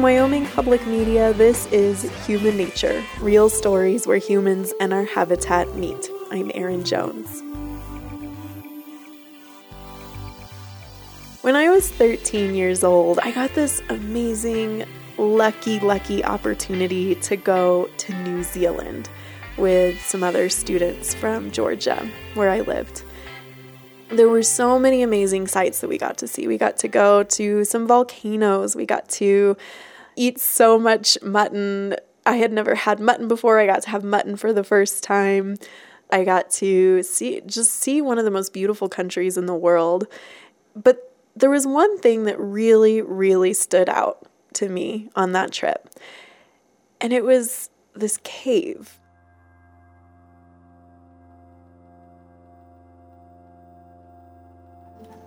From Wyoming Public Media, this is Human Nature real stories where humans and our habitat meet. I'm Erin Jones. When I was 13 years old, I got this amazing, lucky, lucky opportunity to go to New Zealand with some other students from Georgia, where I lived. There were so many amazing sights that we got to see. We got to go to some volcanoes, we got to eat so much mutton. I had never had mutton before. I got to have mutton for the first time. I got to see just see one of the most beautiful countries in the world. But there was one thing that really, really stood out to me on that trip, and it was this cave.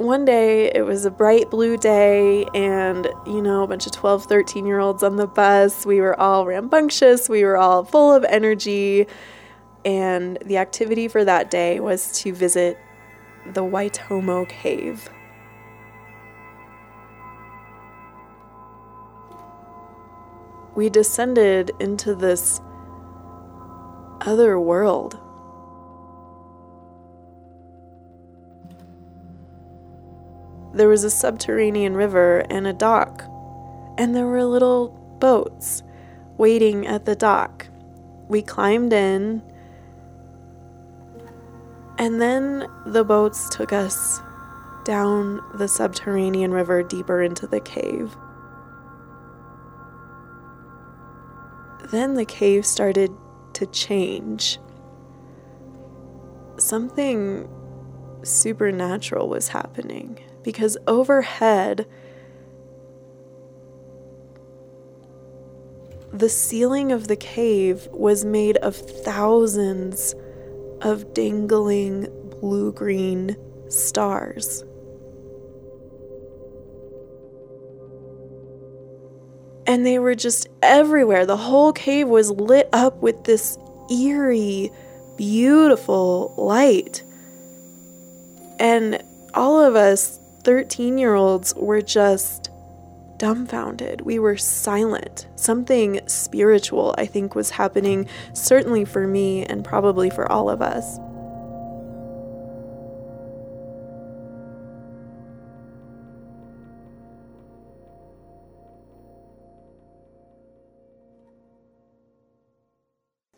One day, it was a bright blue day, and you know, a bunch of 12, 13 year olds on the bus. We were all rambunctious, we were all full of energy, and the activity for that day was to visit the Waitomo Cave. we descended into this other world. There was a subterranean river and a dock, and there were little boats waiting at the dock. We climbed in, and then the boats took us down the subterranean river deeper into the cave. then the cave started to change. Something supernatural was happening because overhead, the ceiling of the cave was made of thousands of dangling blue green stars. and they were just everywhere. The whole cave was lit up with this eerie, beautiful light. And all of us 13 year olds were just dumbfounded. We were silent. Something spiritual, I think, was happening, certainly for me and probably for all of us.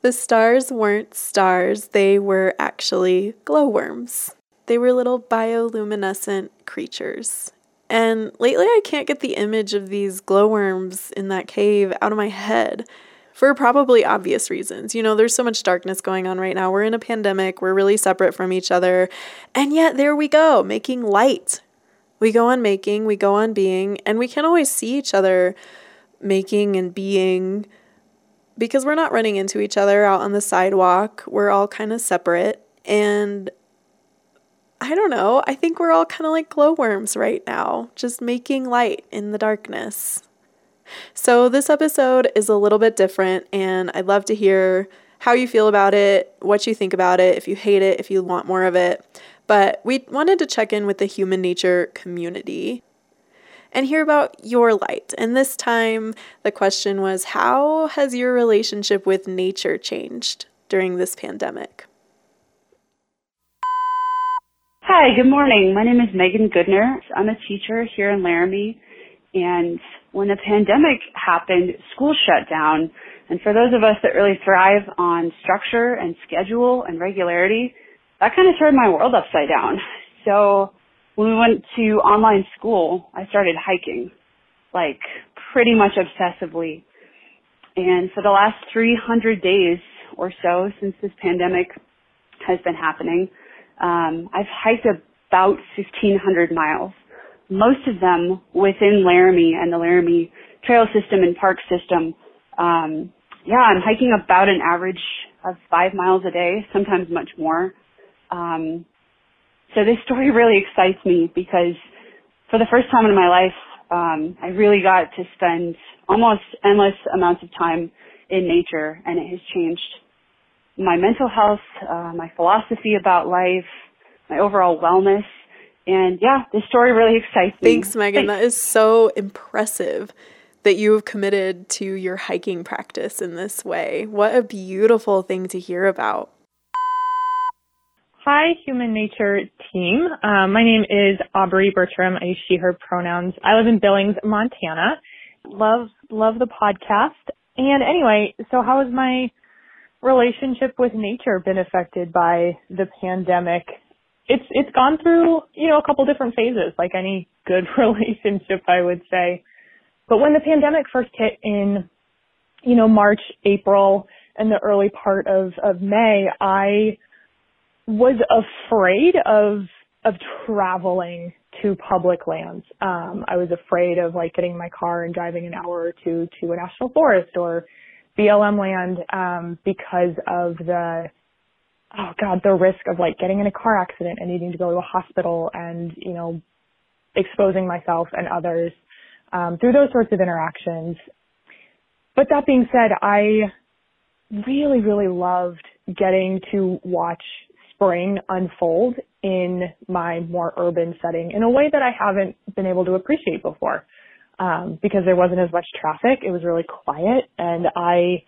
The stars weren't stars, they were actually glowworms. They were little bioluminescent creatures. And lately, I can't get the image of these glowworms in that cave out of my head for probably obvious reasons. You know, there's so much darkness going on right now. We're in a pandemic, we're really separate from each other. And yet, there we go, making light. We go on making, we go on being, and we can always see each other making and being because we're not running into each other out on the sidewalk. We're all kind of separate. And I don't know, I think we're all kind of like glowworms right now, just making light in the darkness. So, this episode is a little bit different, and I'd love to hear how you feel about it, what you think about it, if you hate it, if you want more of it. But we wanted to check in with the human nature community and hear about your light. And this time, the question was How has your relationship with nature changed during this pandemic? Hi, good morning. My name is Megan Goodner. I'm a teacher here in Laramie. And when the pandemic happened, school shut down. And for those of us that really thrive on structure and schedule and regularity, that kind of turned my world upside down. So when we went to online school, I started hiking, like pretty much obsessively. And for the last 300 days or so since this pandemic has been happening, um, I've hiked about 1,500 miles, most of them within Laramie and the Laramie trail system and park system. Um, yeah, I'm hiking about an average of five miles a day, sometimes much more. Um, so this story really excites me because for the first time in my life, um, I really got to spend almost endless amounts of time in nature, and it has changed my mental health, uh, my philosophy about life, my overall wellness. And yeah, this story really excites me. Thanks, Megan. Thanks. That is so impressive that you have committed to your hiking practice in this way. What a beautiful thing to hear about. Hi, Human Nature team. Um, my name is Aubrey Bertram. I use she, her pronouns. I live in Billings, Montana. Love, love the podcast. And anyway, so how has my relationship with nature been affected by the pandemic? It's, it's gone through, you know, a couple different phases, like any good relationship, I would say. But when the pandemic first hit in, you know, March, April, and the early part of, of May, I was afraid of of traveling to public lands. Um, I was afraid of like getting in my car and driving an hour or two to a national forest or BLM land um, because of the oh god the risk of like getting in a car accident and needing to go to a hospital and you know exposing myself and others um, through those sorts of interactions. But that being said, I really really loved getting to watch spring unfold in my more urban setting in a way that I haven't been able to appreciate before. Um, because there wasn't as much traffic. It was really quiet and I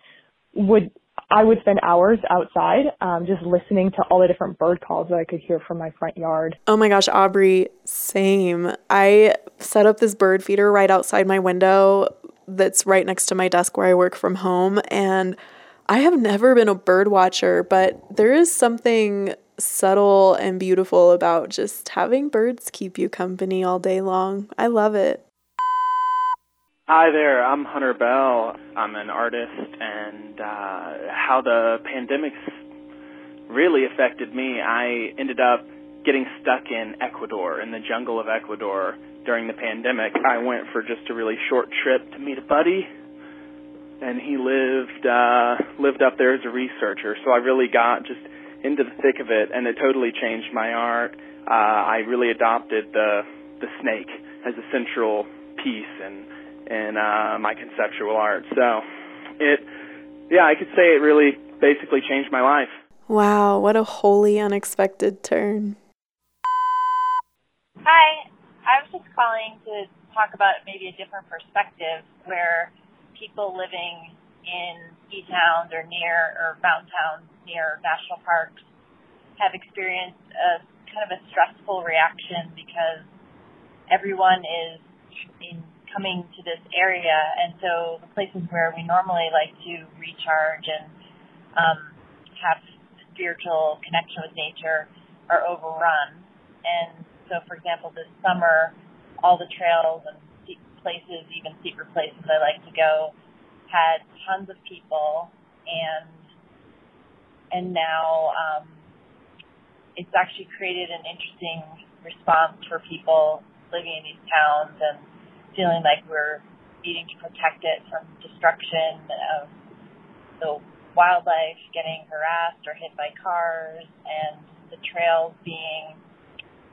would, I would spend hours outside, um, just listening to all the different bird calls that I could hear from my front yard. Oh my gosh, Aubrey, same. I set up this bird feeder right outside my window that's right next to my desk where I work from home and I have never been a bird watcher, but there is something subtle and beautiful about just having birds keep you company all day long. I love it. Hi there, I'm Hunter Bell. I'm an artist, and uh, how the pandemic's really affected me, I ended up getting stuck in Ecuador, in the jungle of Ecuador during the pandemic. I went for just a really short trip to meet a buddy and he lived uh, lived up there as a researcher. So I really got just into the thick of it, and it totally changed my art. Uh, I really adopted the the snake as a central piece in in uh, my conceptual art. So it, yeah, I could say it really basically changed my life. Wow, what a wholly unexpected turn. Hi, I was just calling to talk about maybe a different perspective where people living in ski towns or near or mountain towns near national parks have experienced a kind of a stressful reaction because everyone is in coming to this area. And so the places where we normally like to recharge and um, have spiritual connection with nature are overrun. And so for example this summer all the trails and places, even secret places I like to go, had tons of people, and and now um, it's actually created an interesting response for people living in these towns and feeling like we're needing to protect it from destruction of the wildlife getting harassed or hit by cars and the trails being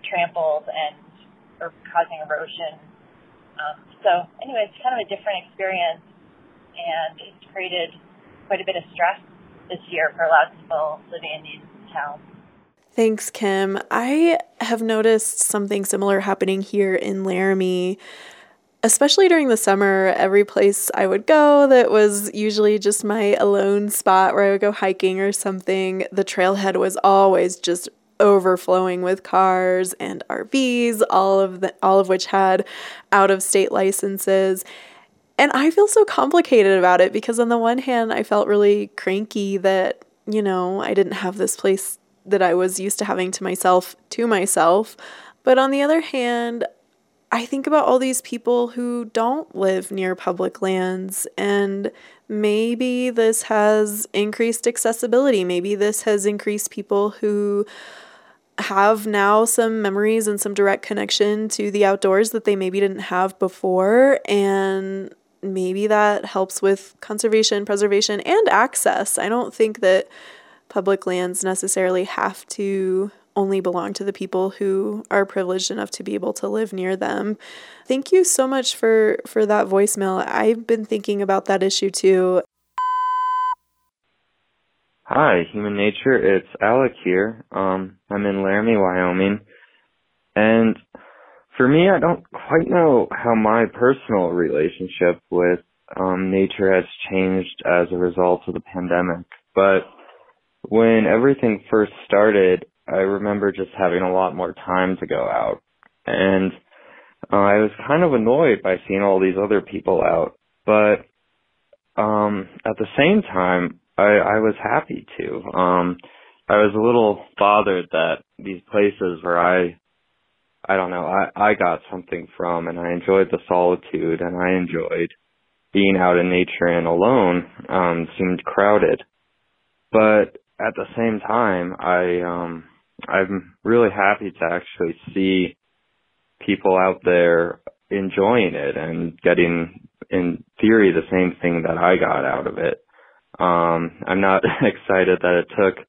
trampled and or causing erosion um, so anyway, it's kind of a different experience, and it's created quite a bit of stress this year for a lot of people living in these towns. Thanks, Kim. I have noticed something similar happening here in Laramie. Especially during the summer, every place I would go that was usually just my alone spot where I would go hiking or something, the trailhead was always just overflowing with cars and RVs, all of the all of which had out of state licenses. And I feel so complicated about it because on the one hand I felt really cranky that, you know, I didn't have this place that I was used to having to myself to myself. But on the other hand, I think about all these people who don't live near public lands, and maybe this has increased accessibility. Maybe this has increased people who have now some memories and some direct connection to the outdoors that they maybe didn't have before. And maybe that helps with conservation, preservation, and access. I don't think that public lands necessarily have to only belong to the people who are privileged enough to be able to live near them. Thank you so much for for that voicemail. I've been thinking about that issue too. Hi, Human Nature. It's Alec here. Um, I'm in Laramie, Wyoming. And for me, I don't quite know how my personal relationship with um, nature has changed as a result of the pandemic. But when everything first started, I remember just having a lot more time to go out. And uh, I was kind of annoyed by seeing all these other people out. But um, at the same time, I, I was happy to. Um, I was a little bothered that these places where I I don't know, I, I got something from and I enjoyed the solitude and I enjoyed being out in nature and alone, um, seemed crowded. But at the same time, I, um, I'm really happy to actually see people out there enjoying it and getting, in theory, the same thing that I got out of it. Um, I'm not excited that it took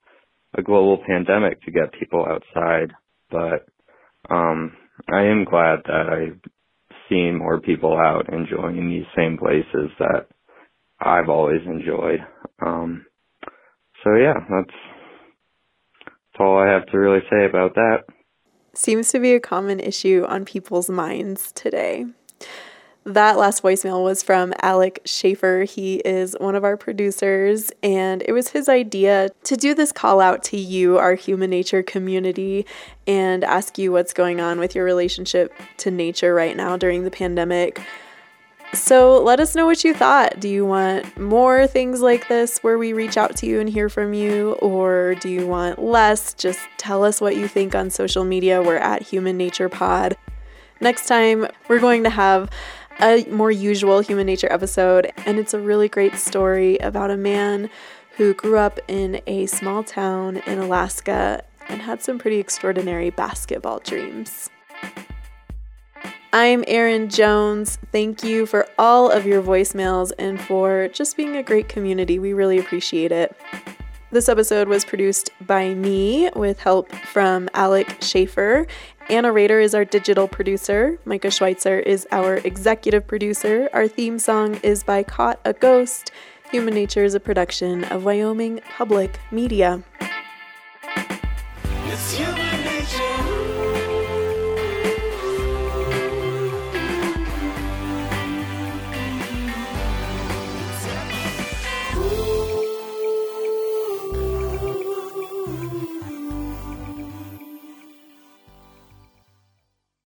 a global pandemic to get people outside, but um, I am glad that I've seen more people out enjoying these same places that I've always enjoyed. Um, so yeah, that's to really say about that. Seems to be a common issue on people's minds today. That last voicemail was from Alec Schaefer. He is one of our producers, and it was his idea to do this call out to you, our human nature community, and ask you what's going on with your relationship to nature right now during the pandemic. So let us know what you thought. Do you want more things like this where we reach out to you and hear from you, or do you want less? Just tell us what you think on social media. We're at Human Nature Pod. Next time, we're going to have a more usual human nature episode, and it's a really great story about a man who grew up in a small town in Alaska and had some pretty extraordinary basketball dreams. I'm Erin Jones. Thank you for all of your voicemails and for just being a great community. We really appreciate it. This episode was produced by me with help from Alec Schaefer Anna Rader is our digital producer. Micah Schweitzer is our executive producer. Our theme song is by Caught a Ghost. Human Nature is a production of Wyoming Public Media.